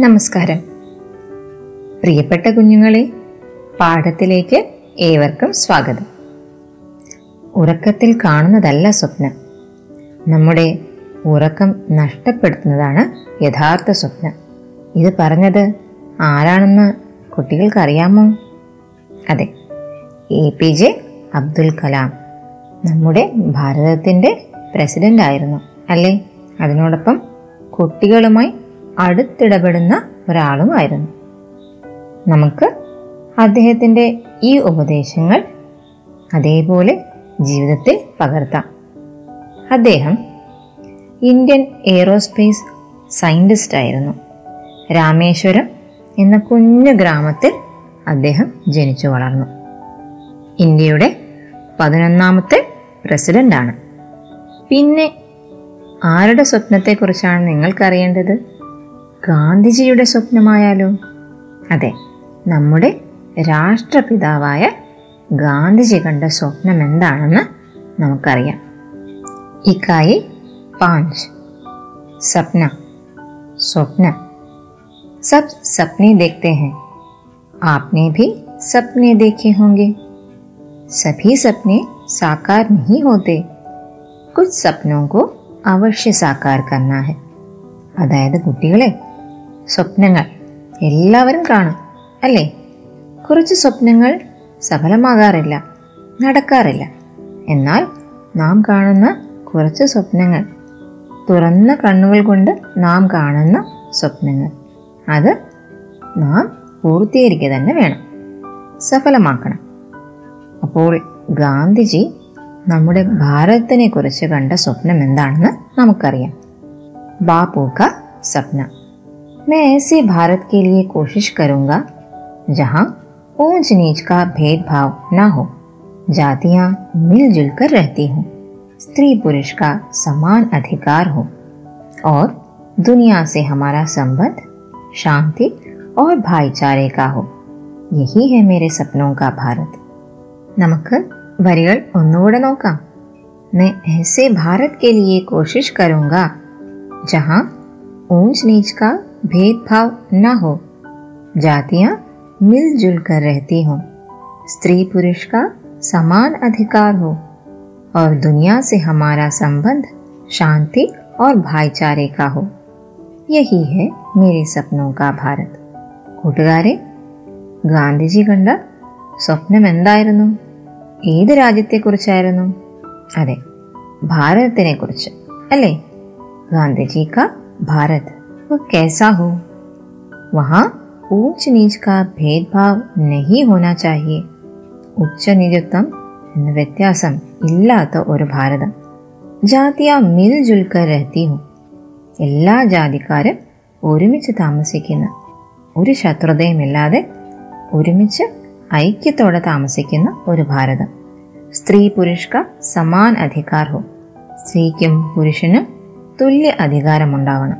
നമസ്കാരം. പ്രിയപ്പെട്ട കുഞ്ഞുങ്ങളെ പാഠത്തിലേക്ക് ഏവർക്കും സ്വാഗതം. ഉറക്കത്തിൽ കാണുന്നതല്ല സ്വപ്നം. നമ്മുടെ ഉറക്കം നഷ്ടപ്പെടുത്തുന്നതാണ് യഥാർത്ഥ സ്വപ്നം. ഇത് പറഞ്ഞത് ആരാണെന്ന് കുട്ടികൾക്കറിയാമോ? അതെ A P J Abdul Kalam നമ്മുടെ ഭാരതത്തിന്റെ പ്രസിഡന്റ് ആയിരുന്നു അല്ലേ? അതിനോടൊപ്പം കുട്ടികളുമായി അടുത്തിടപെടുന്ന ഒരാളുമായിരുന്നു. നമുക്ക് അദ്ദേഹത്തിന്റെ ഈ ഉപദേശങ്ങൾ അതേപോലെ ജീവിതത്തിൽ പകർത്താം. അദ്ദേഹം ഇന്ത്യൻ എയ്റോസ്പേസ് സയന്റിസ്റ്റ് ആയിരുന്നു. രാമേശ്വരം എന്ന കുഞ്ഞു ഗ്രാമത്തിൽ അദ്ദേഹം ജനിച്ചു വളർന്നു. ഇന്ത്യയുടെ പതിനൊന്നാമത്തെ പ്രസിഡന്റാണ് പിന്നെ ആരുടെ സ്വപ്നത്തെക്കുറിച്ചാണ് നിങ്ങൾക്കറിയേണ്ടത്? ഗാന്ധിജിയുടെ സ്വപ്നമായാലോ അതെ നമ്മുടെ രാഷ്ട്രപിതാവായ ഗാന്ധിജി കണ്ട സ്വപ്നം എന്താണെന്ന് നമുക്കറിയാം ഇക്കായി പാഞ്ച് സപ്ന സ്വപ്ന സബ് സപ്നെ देखते हैं आपने भी सपने देखे होंगे सभी सपने साकार नहीं होते कुछ सपनों को അവശ്യ സാക്കാർ കർണ ഹെ അതായത് കുട്ടികളെ സ്വപ്നങ്ങൾ എല്ലാവരും കാണും അല്ലേ? കുറച്ച് സ്വപ്നങ്ങൾ സഫലമാകാറില്ല നടക്കാറില്ല. എന്നാൽ നാം കാണുന്ന കുറച്ച് സ്വപ്നങ്ങൾ തുറന്ന കണ്ണുകൾ കൊണ്ട് നാം കാണുന്ന സ്വപ്നങ്ങൾ അത് നാം പൂർത്തീകരിക്കുക തന്നെ വേണം സഫലമാക്കണം. അപ്പോൾ ഗാന്ധിജി നമ്മുടെ ഭാരതത്തിനെക്കുറിച്ച് കണ്ട സ്വപ്നം എന്താണെന്ന് നമുക്കറിയാം. ബാപൂക്ക സ്വപ്നം. मैं ऐसे भारत के लिए कोशिश करूंगा जहां ऊंच नीच का भेदभाव ना हो जातियां मिलजुल कर रहती हों स्त्री पुरुष का समान अधिकार हो और दुनिया से हमारा संबंध शांति और भाईचारे का हो यही है मेरे सपनों का भारत നമുക്ക് വരികൾ ഒന്നുകൂടെ നോക്കാം मैं ऐसे भारत के लिए कोशिश करूंगा जहां ऊंच नीच का भेदभाव न हो जातियां मिलजुल कर रहती हों स्त्री पुरुष का समान अधिकार हो और दुनिया से हमारा संबंध शांति और भाईचारे का हो यही है मेरे सपनों का भारत കൂട്ടുകാരെ ഗാന്ധിജി കണ്ട സ്വപ്നം എന്തായിരുന്നു ഏത് രാജ്യത്തെക്കുറിച്ചായിരുന്നു അതെ ഭാരതത്തിനെ കുറിച്ച് അല്ലേ ഗാന്ധിജി का भारत वो कैसा हो वहाँ ऊंच नीच का भेदभाव नहीं होना चाहिए ഉച്ച നിജത്വം എന്ന വ്യത്യാസം ഇല്ലാത്ത ഒരു ഭാരതം ജാതിയ മിൽ ജുൽക്കർ രഹത്തിയും എല്ലാ ജാതിക്കാരും ഒരുമിച്ച് താമസിക്കുന്ന ഒരു ശത്രുതയുമില്ലാതെ ഒരുമിച്ച് ഐക്യത്തോടെ താമസിക്കുന്ന ഒരു ഭാരതം സ്ത്രീ പുരുഷ്ക സമാൻ അധികാർ ഹോ സ്ത്രീക്കും പുരുഷനും തുല്യ അധികാരമുണ്ടാവണം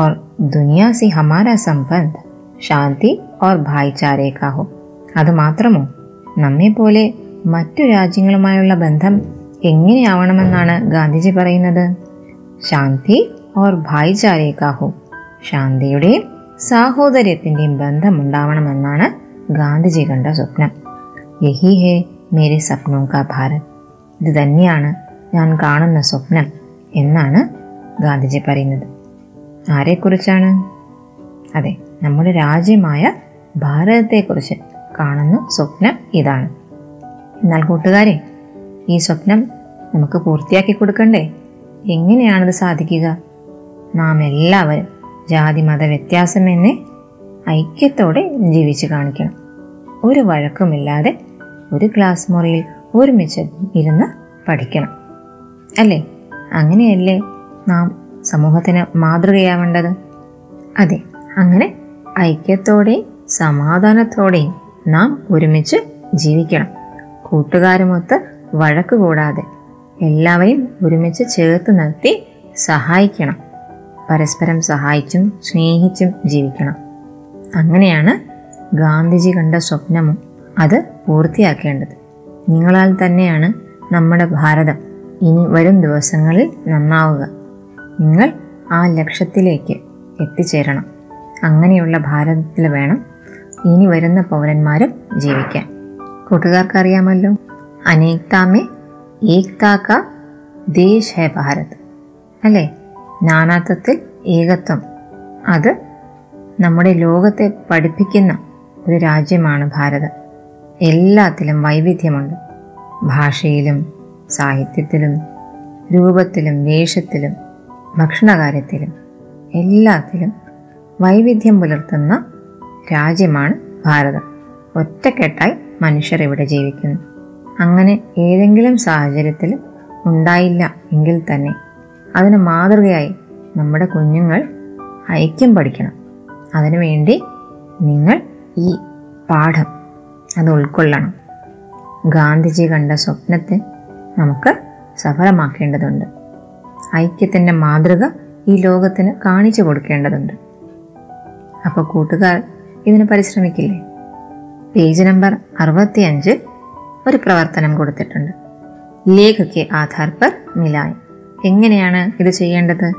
और ദുനിയാസി ഹമാര സമ്പത്ത് ശാന്തി ഓർ ഭായിചാരേക്കാഹോ അത് മാത്രമോ നമ്മെപ്പോലെ മറ്റു രാജ്യങ്ങളുമായുള്ള ബന്ധം എങ്ങനെയാവണമെന്നാണ് ഗാന്ധിജി പറയുന്നത്? ശാന്തി ഓർ ഭായിചാരേക്കാഹോ ശാന്തിയുടെയും സാഹോദര്യത്തിന്റെയും ബന്ധമുണ്ടാവണമെന്നാണ് ഗാന്ധിജി കണ്ട സ്വപ്നം। യഹി ഹേ മേരെ സ്വപ്നവും കാ ഭാരത്। ഇത് തന്നെയാണ് ഞാൻ കാണുന്ന സ്വപ്നം എന്നാണ് ഗാന്ധിജി പറയുന്നത്। ആരെക്കുറിച്ചാണ്? അതെ നമ്മുടെ രാജ്യമായ ഭാരതത്തെക്കുറിച്ച് കാണുന്ന സ്വപ്നം ഇതാണ്. എന്നാൽ കൂട്ടുകാരെ ഈ സ്വപ്നം നമുക്ക് പൂർത്തിയാക്കി കൊടുക്കണ്ടേ? എങ്ങനെയാണത് സാധിക്കുക? നാം എല്ലാവരും ജാതി മത വ്യത്യാസമെന്നേ ഐക്യത്തോടെ ജീവിച്ചു കാണിക്കണം. ഒരു വഴക്കുമില്ലാതെ ഒരു ക്ലാസ് മുറിയിൽ ഒരുമിച്ച് ഇരുന്ന് പഠിക്കണം. അല്ലേ? അങ്ങനെയല്ലേ നാം സമൂഹത്തിന് മാതൃകയാവേണ്ടത്? അതെ അങ്ങനെ ഐക്യത്തോടെയും സമാധാനത്തോടെയും നാം ഒരുമിച്ച് ജീവിക്കണം. കൂട്ടുകാരുമൊത്ത് വഴക്ക് കൂടാതെ എല്ലാവരെയും ഒരുമിച്ച് ചേർത്ത് നിർത്തി സഹായിക്കണം. പരസ്പരം സഹായിച്ചും സ്നേഹിച്ചും ജീവിക്കണം. അങ്ങനെയാണ് ഗാന്ധിജി കണ്ട സ്വപ്നവും അത് പൂർത്തിയാക്കേണ്ടത്. നിങ്ങളാൽ തന്നെയാണ് നമ്മുടെ ഭാരതം. ഇനി വരും ദിവസങ്ങളിൽ നന്നാവുക. നിങ്ങൾ ആ ലക്ഷ്യത്തിലേക്ക് എത്തിച്ചേരണം. അങ്ങനെയുള്ള ഭാരതത്തിൽ വേണം ഇനി വരുന്ന പൗരന്മാരും ജീവിക്കാൻ. കൂട്ടുകാർക്കറിയാമല്ലോ? അനേക്താമേ ഏക്താക്ക ദേശ് ഹെ ഭാരത്. അല്ലേ? നാനാത്വത്തിൽ ഏകത്വം. അത് നമ്മുടെ ലോകത്തെ പഠിപ്പിക്കുന്ന ഒരു രാജ്യമാണ് ഭാരതം. എല്ലാത്തിലും വൈവിധ്യമുണ്ട്. ഭാഷയിലും സാഹിത്യത്തിലും രൂപത്തിലും വേഷത്തിലും. ഭക്ഷണകാര്യത്തിലും എല്ലാത്തിലും വൈവിധ്യം പുലർത്തുന്ന രാജ്യമാണ് ഭാരതം. ഒറ്റക്കെട്ടായി മനുഷ്യർ ഇവിടെ ജീവിക്കുന്നു. അങ്ങനെ ഏതെങ്കിലും സാഹചര്യത്തിൽ ഉണ്ടായില്ല എങ്കിൽ തന്നെ അതിന് മാതൃകയായി നമ്മുടെ കുഞ്ഞുങ്ങൾ ഐക്യം പഠിക്കണം. അതിനുവേണ്ടി നിങ്ങൾ ഈ പാഠം അത് ഉൾക്കൊള്ളണം. ഗാന്ധിജി കണ്ട സ്വപ്നത്തെ നമുക്ക് സഫലമാക്കേണ്ടതുണ്ട്. ഐക്യത്തിന്റെ മാതൃക ഈ ലോകത്തിന് കാണിച്ചു കൊടുക്കേണ്ടതുണ്ട്. അപ്പോൾ കൂട്ടുകാർ ഇതിന് പരിശ്രമിക്കില്ലേ? പേജ് നമ്പർ അറുപത്തിയഞ്ചിൽ ഒരു പ്രവർത്തനം കൊടുത്തിട്ടുണ്ട്. ലേഖയ്ക്ക് ആധാർ പർ മിലായ്. എങ്ങനെയാണ് ഇത് ചെയ്യേണ്ടത്?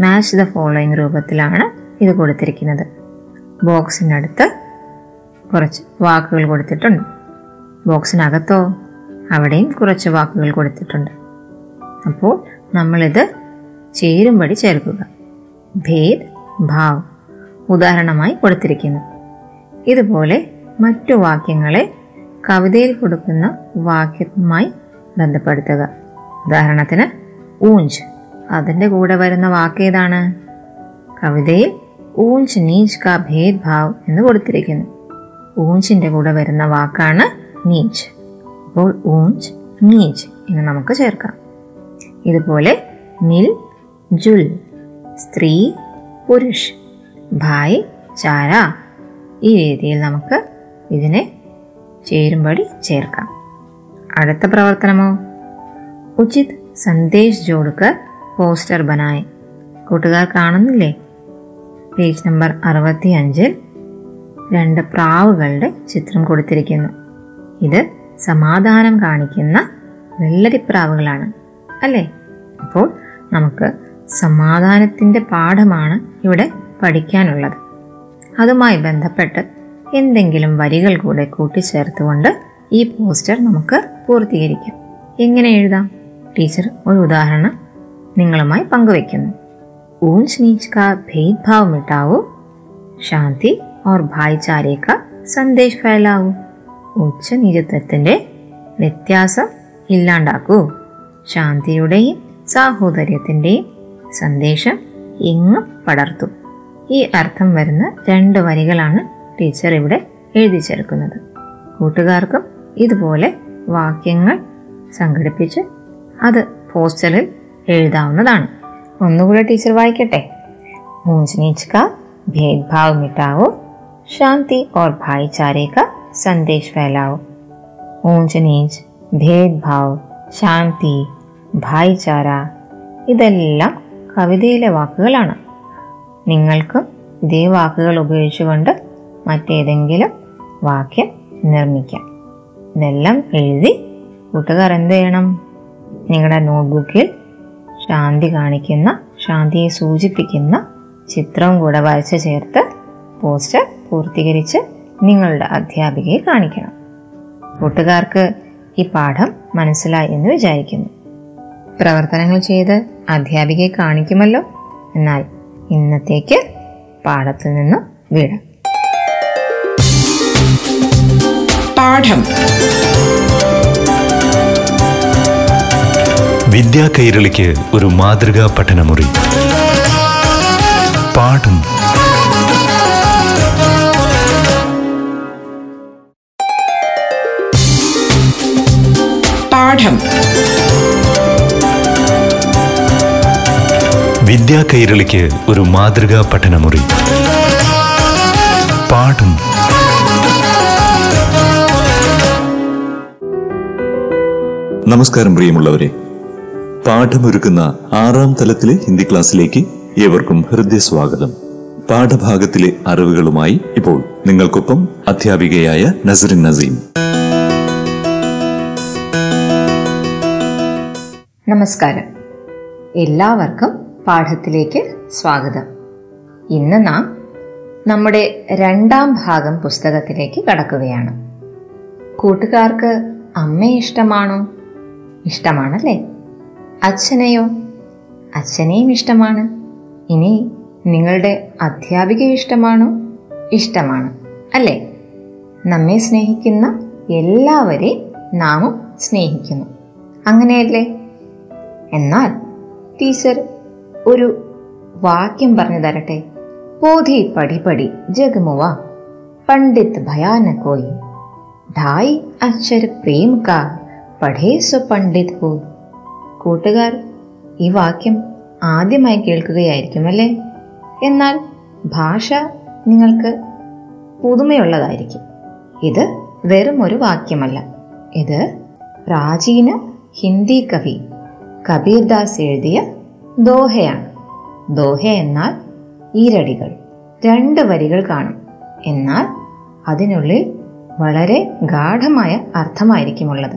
മാച്ച് ദ ഫോളോയിങ് രൂപത്തിലാണ് ഇത് കൊടുത്തിരിക്കുന്നത്. ബോക്സിനടുത്ത് കുറച്ച് വാക്കുകൾ കൊടുത്തിട്ടുണ്ട്. ബോക്സിനകത്തോ അവിടെയും കുറച്ച് വാക്കുകൾ കൊടുത്തിട്ടുണ്ട്. അപ്പോൾ നമ്മളിത് ചേരുംപടി ചേർക്കുക. ഭേദ് ഭാവ് ഉദാഹരണമായി കൊടുത്തിരിക്കുന്നു. ഇതുപോലെ മറ്റു വാക്യങ്ങളെ കവിതയിൽ കൊടുക്കുന്ന വാക്യവുമായി ബന്ധപ്പെടുത്തുക. ഉദാഹരണത്തിന് ഊഞ്ച്. അതിന്റെ കൂടെ വരുന്ന വാക്ക് ഏതാണ്? കവിതയിൽ ഊഞ്ച് നീച്ച് കാ ഭേദ് ഭാവ് എന്ന് കൊടുത്തിരിക്കുന്നു. ഊഞ്ചിന്റെ കൂടെ വരുന്ന വാക്കാണ് നീച്ച് അപ്പോൾ ഊഞ്ച് നീച്ച് എന്ന് നമുക്ക് ചേർക്കാം. ഇതുപോലെ മിൽ ജുൽ സ്ത്രീ പുരുഷ് ഭായ് ചാര ഈ രീതിയിൽ നമുക്ക് ഇതിനെ ചേരുംപടി ചേർക്കാം. അടുത്ത പ്രവർത്തനമോ? ഉചിത് സന്ദേശ് ജോഡുക്ക് പോസ്റ്റർ ബനായ്. കൂട്ടുകാർ കാണുന്നില്ലേ? പേജ് നമ്പർ അറുപത്തി അഞ്ചിൽ രണ്ട് പ്രാവുകളുടെ ചിത്രം കൊടുത്തിരിക്കുന്നു. ഇത് സമാധാനം കാണിക്കുന്ന വെള്ളരിപ്രാവുകളാണ്. അല്ലേ? അപ്പോൾ നമുക്ക് സമാധാനത്തിന്റെ പാഠമാണ് ഇവിടെ പഠിക്കാനുള്ളത്. അതുമായി ബന്ധപ്പെട്ട് എന്തെങ്കിലും വരികൾ കൂടെ കൂട്ടിച്ചേർത്തുകൊണ്ട് ഈ പോസ്റ്റർ നമുക്ക് പൂർത്തീകരിക്കാം. എങ്ങനെ എഴുതാം? ടീച്ചർ ഒരു ഉദാഹരണം നിങ്ങളുമായി പങ്കുവെക്കുന്നു ഊഞ്ച് നീച്ച് കാ ഭേദ്ഭാവ് മിട്ടാവൂ. ശാന്തി ഓർ ഭായിചാരെ കാ സന്ദേശ് ഫൈലാവൂ ഉച്ച നീചത്വത്തിന്റെ വ്യത്യാസം ഇല്ലാണ്ടാക്കൂ. ശാന്തിയുടെയും സാഹോദര്യത്തിൻ്റെയും സന്ദേശം എങ്ങും പടർത്തു ഈ അർത്ഥം വരുന്ന രണ്ട് വരികളാണ് ടീച്ചർ ഇവിടെ എഴുതി ചേർക്കുന്നത് കൂട്ടുകാർക്കും ഇതുപോലെ വാക്യങ്ങൾ സംഘടിപ്പിച്ച് അത് പോസ്റ്ററിൽ എഴുതാവുന്നതാണ് ഒന്നുകൂടെ ടീച്ചർ വായിക്കട്ടെ ऊंच नीच का भेदभाव मिटाओ शांति और भाईचारे का संदेश फैलाओ ऊंच नीच ഭേദ്ഭാവ് ശാന്തി ഭായിചാര ഇതെല്ലാം കവിതയിലെ വാക്കുകളാണ്. നിങ്ങൾക്കും ഇതേ വാക്കുകൾ ഉപയോഗിച്ചുകൊണ്ട് മറ്റേതെങ്കിലും വാക്യം നിർമ്മിക്കാം. ഇതെല്ലാം എഴുതി കൂട്ടുകാർ എന്ത് ചെയ്യണം? നിങ്ങളുടെ നോട്ട്ബുക്കിൽ ശാന്തി കാണിക്കുന്ന ശാന്തിയെ സൂചിപ്പിക്കുന്ന ചിത്രവും കൂടെ വരച്ച് ചേർത്ത് പോസ്റ്റർ പൂർത്തീകരിച്ച് നിങ്ങളുടെ അധ്യാപികയെ കാണിക്കണം. കൂട്ടുകാർക്ക് ഈ പാഠം മനസ്സിലായി എന്ന് വിചാരിക്കുന്നു. പ്രവർത്തനങ്ങൾ ചെയ്ത് അധ്യാപികയെ കാണിക്കുമല്ലോ. എന്നാൽ ഇന്നത്തേക്ക് പാഠത്തിൽ നിന്നും വീട്. പാഠം. വിദ്യാ കൈരളിക്ക് ഒരു മാതൃകാ പഠനമുറി. പാഠം പാഠം വിദ്യാ കൈരളിക്ക് ഒരു മാതൃകാ പഠനമുറി. പാഠം. നമസ്കാരം പ്രിയമുള്ളവരെ. പാഠമൊരുക്കുന്ന ആറാം തലത്തിലെ ഹിന്ദി ക്ലാസ്സിലേക്ക് ഏവർക്കും ഹൃദയസ്വാഗതം. പാഠഭാഗത്തിലെ അറിവുകളുമായി ഇപ്പോൾ നിങ്ങൾക്കൊപ്പം അധ്യാപികയായ നസറിൻ നസീം. നമസ്കാരം. എല്ലാവർക്കും പാഠത്തിലേക്ക് സ്വാഗതം. ഇന്ന് നാം നമ്മുടെ രണ്ടാം ഭാഗം പുസ്തകത്തിലേക്ക് കടക്കുകയാണ്. കൂട്ടുകാർക്ക് അമ്മയെ ഇഷ്ടമാണോ? ഇഷ്ടമാണല്ലേ? അച്ഛനെയോ? അച്ഛനെയും ഇഷ്ടമാണ്. ഇനി നിങ്ങളുടെ അധ്യാപിക ഇഷ്ടമാണോ? ഇഷ്ടമാണ് അല്ലേ? നമ്മെ സ്നേഹിക്കുന്ന എല്ലാവരെയും നാമും സ്നേഹിക്കുന്നു. അങ്ങനെയല്ലേ? എന്നാൽ ടീച്ചർ ഒരു വാക്യം പറഞ്ഞു തരട്ടെ. പോധി പടി പടി ജഗമുവ. പണ്ഡിത് ഭയാനകോയി ढाई അക്ഷര പ്രേം കാ പഠേ സോ പണ്ഡിത് ഹോ. കൂട്ടുകാർ ഈ വാക്യം ആദ്യമായി കേൾക്കുകയായിരിക്കും അല്ലേ? എന്നാൽ ഭാഷ നിങ്ങൾക്ക് പുതുമയുള്ളതായിരിക്കും. ഇത് വെറും ഒരു വാക്യമല്ല. ഇത് പ്രാചീന ഹിന്ദി കവി കബീർദാസ് എഴുതിയ ദോഹയാണ്. ദോഹ എന്നാൽ ഈരടികൾ. രണ്ട് വരികൾ കാണും. എന്നാൽ അതിനുള്ളിൽ വളരെ ഗാഠമായ അർത്ഥമായിരിക്കുമുള്ളത്.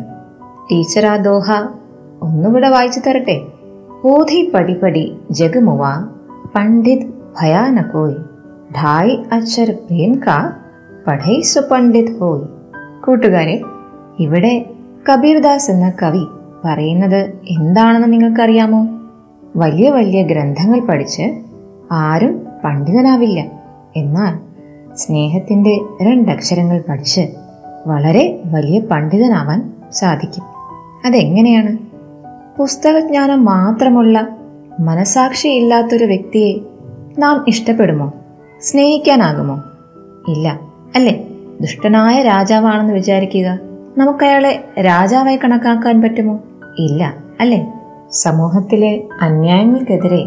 ടീച്ചർ ആ ദോഹ ഒന്നുകൂടെ വായിച്ചു തരട്ടെ. ഓധി പടിപടി ജഗമുവ പണ്ഡിത് ഭയാനകോയ്. ഢായ് അച്ചർ പ്രേം കാ പഠൈ സുപണ്ഡിത് ഹോയ്. കൂട്ടുകാരെ ഇവിടെ കബീർദാസ് എന്ന കവി പറയുന്നത് എന്താണെന്ന് നിങ്ങൾക്കറിയാമോ? വലിയ വലിയ ഗ്രന്ഥങ്ങൾ പഠിച്ച് ആരും പണ്ഡിതനാവില്ല. എന്നാൽ സ്നേഹത്തിന്റെ രണ്ടക്ഷരങ്ങൾ പഠിച്ച് വളരെ വലിയ പണ്ഡിതനാവാൻ സാധിക്കും. അതെങ്ങനെയാണ്? പുസ്തകജ്ഞാനം മാത്രമുള്ള മനസാക്ഷിയില്ലാത്തൊരു വ്യക്തിയെ നാം ഇഷ്ടപ്പെടുമോ? സ്നേഹിക്കാനാകുമോ? ഇല്ല. അല്ലേ? ദുഷ്ടനായ രാജാവാണെന്ന് വിചാരിക്കുക. നമുക്കയാളെ രാജാവായി കണക്കാക്കാൻ പറ്റുമോ? ഇല്ല. അല്ലേ? സമൂഹത്തിലെ അന്യായങ്ങൾക്കെതിരെ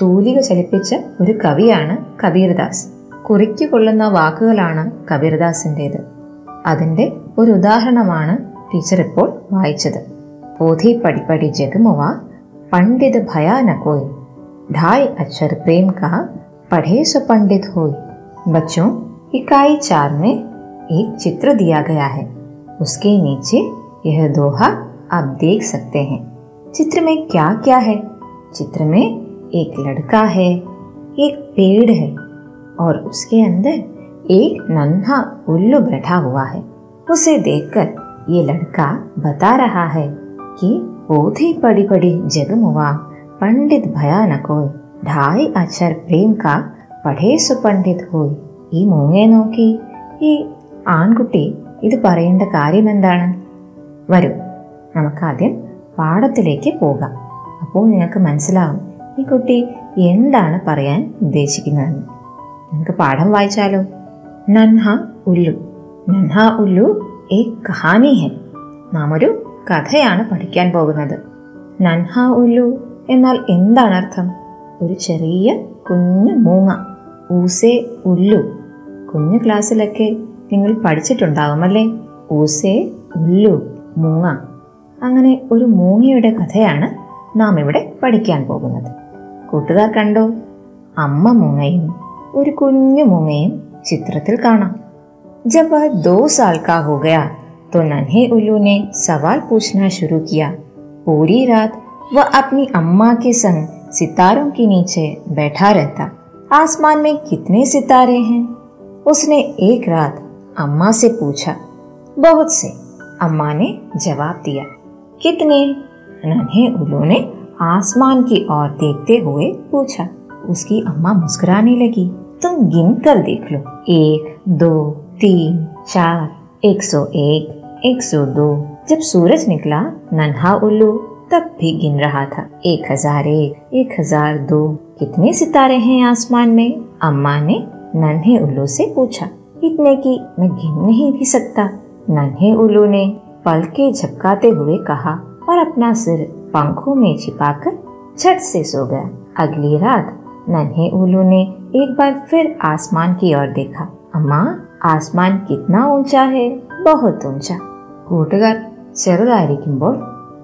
തൂലിക ചലിപ്പിച്ച ഒരു കവിയാണ് കബീർദാസ് കുറിക്കു കൊള്ളുന്ന വാക്കുകളാണ് കബീർദാസിൻ്റെത് അതിൻ്റെ ഒരു ഉദാഹരണമാണ് ടീച്ചർ ഇപ്പോൾ വായിച്ചത് പോധി പടിപടി ജഗമുവ പണ്ഡിത് ഭയാനകോയ് ढाई अक्षर प्रेम का पढ़े सो पंडित होय बच्चों इकाई चार में एक चित्र दिया गया है उसके नीचे यह दोहा आप देख सकते हैं चित्र में क्या क्या है चित्र में एक लड़का है एक पेड़ है और उसके अंदर एक नन्हा उल्लू बैठा हुआ है उसे देखकर ये लड़का बता रहा है कि पोथी पड़ी पड़ी जगमुआ पंडित भयानकोय ढाई अक्षर प्रेम का പഠേ സുപണ്ഡിത് ഹോയ് ഈ മൂങ്ങയെ നോക്കി ഈ ആൺകുട്ടി ഇത് പറയേണ്ട കാര്യം എന്താണ് വരൂ നമുക്കാദ്യം പാഠത്തിലേക്ക് പോകാം. അപ്പോൾ നിങ്ങൾക്ക് മനസ്സിലാവും ഈ കുട്ടി എന്താണ് പറയാൻ ഉദ്ദേശിക്കുന്നതെന്ന്? നിങ്ങൾക്ക് പാഠം വായിച്ചാലോ? നൻഹ ഉല്ലു നൻഹ ഉല്ലു ഏക് കഹാനി ഹെ നാം ഒരു കഥയാണ് പഠിക്കാൻ പോകുന്നത്. നൻഹ ഉല്ലു എന്നാൽ എന്താണ് അർത്ഥം? ഒരു ചെറിയ കുഞ്ഞു മൂങ്ങ ഊസേ ഉല്ലു. കുഞ്ഞു ക്ലാസ്സിലൊക്കെ നിങ്ങൾ പഠിച്ചിട്ടുണ്ടാവുമല്ലേ? ഊസേ ഉല്ലു മൂങ്ങ. അങ്ങനെ ഒരു മൂങ്ങയുടെ കഥയാണ് നാം ഇവിടെ പഠിക്കാൻ പോകുന്നത് കൂട്ടുകാർ കണ്ടോ അമ്മ മൂങ്ങയും ഒരു കുഞ്ഞു മൂങ്ങയും ചിത്രത്തിൽ കാണാം जब वह दो साल का हो गया तो नन्हे उल्लू ने सवाल पूछना शुरू किया पूरी रात वह अपनी अम्मा के संग सितारों के नीचे बैठा रहता आसमान में कितने सितारे हैं उसने एक रात अम्मा से पूछा बहुत से अम्मा ने जवाब दिया कितने? नन्हे उल्लू ने आसमान की ओर देखते हुए पूछा। उसकी अम्मा मुस्कुराने लगी। तुम गिन कर देख लो। एक, दो, तीन, चार, एक सौ एक एक सौ दो। जब सूरज निकला, नन्हा उल्लू, तब भी गिन रहा था। एक हज़ार एक एक हज़ार दो। कितने सितारे हैं आसमान में? अम्मा ने नन्हे उल्लू से पूछा। इतने की मैं गिन नहीं भी सकता। नन्हे उल्लू ने पल के झपकाते हुए कहा और अपना सिर पंखों में छिपाकर झट से सो गया अगली रात नन्हे उल्लू ने एक बार फिर आसमान की ओर देखा अम्मा ആസ്മാൻ കിത്ന ഊഞ്ചാ ഹേ ബഹുത് ഊഞ്ച കൂട്ടുകാർ ചെറുതായിരിക്കുമ്പോൾ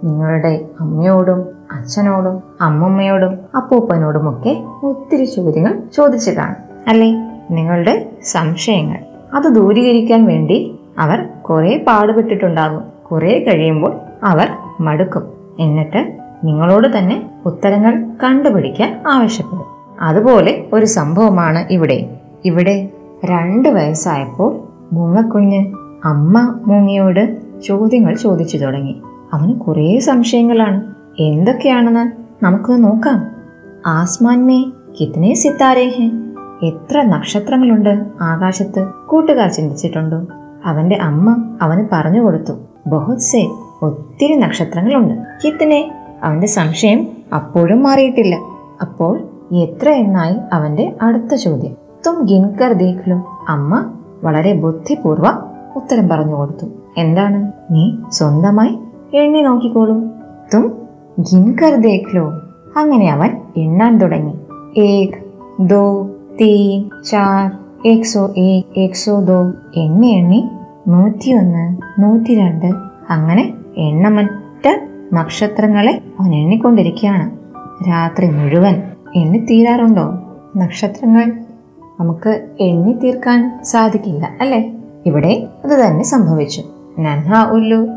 നിങ്ങളുടെ അമ്മയോടും അച്ഛനോടും അമ്മമ്മയോടും അപ്പൂപ്പനോടുമൊക്കെ ഒത്തിരി ചോദ്യങ്ങൾ ചോദിച്ചു കാണും അല്ലേ നിങ്ങളുടെ സംശയങ്ങൾ അത് ദൂരീകരിക്കാൻ വേണ്ടി അവർ കുറെ പാടുപെട്ടിട്ടുണ്ടാകും കുറെ കഴിയുമ്പോൾ അവർ മടുക്കും. എന്നിട്ട് നിങ്ങളോട് തന്നെ ഉത്തരങ്ങൾ കണ്ടുപിടിക്കാൻ ആവശ്യപ്പെടും. അതുപോലെ ഒരു സംഭവമാണ് ഇവിടെ. ഇവിടെ രണ്ട് വയസ്സായപ്പോൾ മൂങ്ങക്കുഞ്ഞ് അമ്മ മൂങ്ങയോട് ചോദ്യങ്ങൾ ചോദിച്ചു തുടങ്ങി. അവന് കുറേ സംശയങ്ങളാണ്. എന്തൊക്കെയാണെന്ന് നമുക്ക് നോക്കാം. ആസ്മാൻമേ കിത്തനെ സിത്താരേ ഹെ എത്ര നക്ഷത്രങ്ങളുണ്ട് ആകാശത്ത്? കൂട്ടുകാർ ചിന്തിച്ചിട്ടുണ്ടോ? അവന്റെ അമ്മ അവന് പറഞ്ഞു കൊടുത്തു. ബഹുത് സേ ഒത്തിരി നക്ഷത്രങ്ങളുണ്ട്. കിത്തിനെ അവന്റെ സംശയം അപ്പോഴും മാറിയിട്ടില്ല. അപ്പോൾ എത്ര എന്നായി അവന്റെ അടുത്ത ചോദ്യം. തും ഗിൻകർ ദേഖ്ലോ അമ്മ വളരെ ബുദ്ധിപൂർവം ഉത്തരം പറഞ്ഞു കൊടുത്തു. എന്താണ്? നീ സ്വന്തമായി എണ്ണി നോക്കിക്കോളൂ. തും ഗിൻകർ ദേഖ്ലോ. അങ്ങനെ അവൻ എണ്ണാൻ തുടങ്ങി. ഏക് ദോ തീൻ ചാർ എക്സോ ഏക് ഏക്സോ ദോ എണ്ണി എണ്ണി നൂറ്റിയൊന്ന് നൂറ്റി രണ്ട് അങ്ങനെ എണ്ണമറ്റ നക്ഷത്രങ്ങളെ അവൻ എണ്ണിക്കൊണ്ടിരിക്കുകയാണ്. രാത്രി മുഴുവൻ എണ്ണി തീരാറുണ്ടോ? നക്ഷത്രങ്ങൾ നമുക്ക് എണ്ണി തീർക്കാൻ സാധിക്കില്ല അല്ലേ? ഇവിടെ അത് തന്നെ സംഭവിച്ചു. നൻഹ ഉല്ലു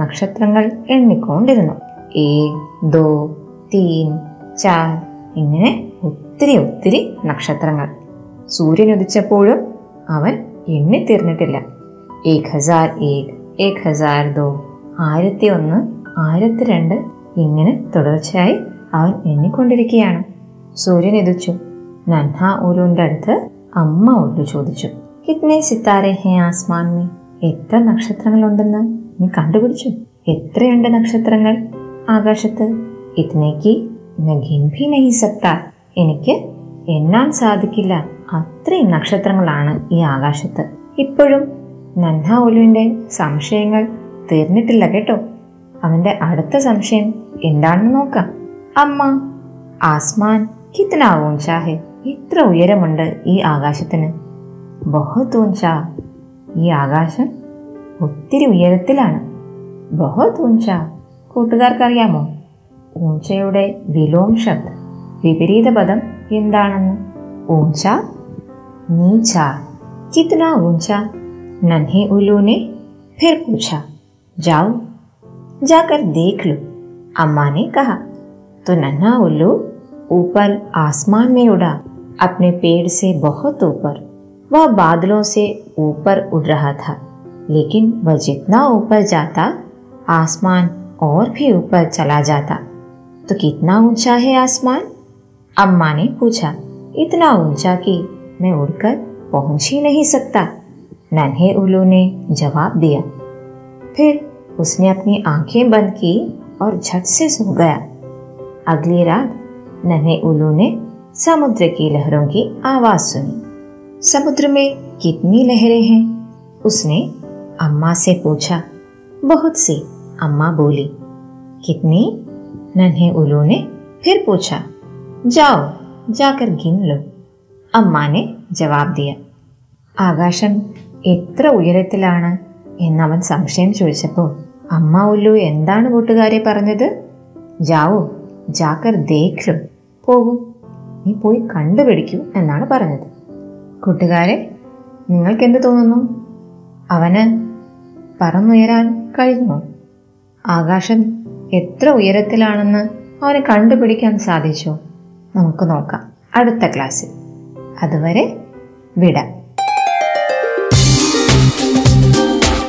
നക്ഷത്രങ്ങൾ എണ്ണിക്കൊണ്ടിരുന്നു. ഏ ദോ തീൻ ചാർ ഇങ്ങനെ ഒത്തിരി ഒത്തിരി നക്ഷത്രങ്ങൾ. സൂര്യൻ ഉദിച്ചപ്പോഴും അവൻ എണ്ണി ഏക് ഹസാർ ഏക് ഏക് ഹസാർ ദോ ആയിരത്തി ഒന്ന് ആയിരത്തി രണ്ട് ഇങ്ങനെ തുടർച്ചയായി അവൻ എണ്ണിക്കൊണ്ടിരിക്കുകയാണ്. സൂര്യൻ എതിച്ചു. നൻഹ ഉലുവിന്റെ അടുത്ത് അമ്മ ഉല്ലു ചോദിച്ചു കിത്നെ സിത്താരെ ഹേ ആസ്മാൻ മേ? എത്ര നക്ഷത്രങ്ങളുണ്ടെന്ന് നീ കണ്ടുപിടിച്ചു? എത്രയുണ്ട് നക്ഷത്രങ്ങൾ ആകാശത്ത്? ഇതിനേക്ക് നഗിൻ ഭി നഹി സക്ത എനിക്ക് എണ്ണാൻ സാധിക്കില്ല. അത്രയും നക്ഷത്രങ്ങളാണ് ഈ ആകാശത്ത്. ഇപ്പോഴും നൻഹ ഒലുവിന്റെ സംശയങ്ങൾ തീർന്നിട്ടില്ല കേട്ടോ. അവന്റെ അടുത്ത സംശയം എന്താണെന്ന് നോക്കാം. അമ്മ ആസ്മാൻ കിത്തനാവും ഷാഹെ ഇത്ര ഉയരമുണ്ട് ഈ ആകാശത്തിന്. ബഹുതൂൻ ഷാ ഈ ആകാശം ഒത്തിരി ഉയരത്തിലാണ്. ബഹുതൂൻ ചാ കൂട്ടുകാർക്കറിയാമോ? ഊഞ്ചയുടെ വിലോം ശബ്ദ വിപരീത പദം എന്താണെന്ന്? ഊഞ്ച നീച്ച കിത്തന ഊഞ്ച नन्हे उल्लू ने फिर पूछा, जाओ, जाकर देख लो। अम्मा ने कहा तो नन्हा उल्लू ऊपर आसमान में उड़ा, अपने पेड़ से बहुत ऊपर। वह बादलों से ऊपर उड़ रहा था, लेकिन वह जितना ऊपर जाता, आसमान और भी ऊपर चला जाता। तो कितना ऊँचा है आसमान? अम्मा ने पूछा, इतना ऊँचा कि मैं उड़कर पहुँच ही नहीं सकता। नन्हे उल्लू ने जवाब दिया। फिर उसने अपनी आँखें बंद की और झट से सो गया। अगली रात नन्हे उल्लू ने समुद्र की लहरों की आवाज़ सुनी। समुद्र में कितनी लहरें हैं? उसने अम्मा से पूछा। बहुत सी, अम्मा बोली। कितनी? नन्हे उल्लू ने फिर पूछा। जाओ, जाकर गिन लो। अम्मा ने जवाब दिया। आगाशन എത്ര ഉയരത്തിലാണ് എന്നവൻ സംശയം ചോദിച്ചപ്പോൾ അമ്മ ഉല്ലു എന്താണ് കൂട്ടുകാരെ പറഞ്ഞത്? ജാവോ ജാക്കർ ദേഖ്ലു പോകൂ നീ പോയി കണ്ടുപിടിക്കൂ എന്നാണ് പറഞ്ഞത്. കൂട്ടുകാരെ നിങ്ങൾക്ക് എന്ത് തോന്നുന്നു? അവന് പറന്നുയരാൻ കഴിഞ്ഞു. ആകാശം എത്ര ഉയരത്തിലാണെന്ന് അവനെ കണ്ടുപിടിക്കാൻ സാധിച്ചോ. നമുക്ക് നോക്കാം. അടുത്ത ക്ലാസ്സിൽ. അതുവരെ വിട.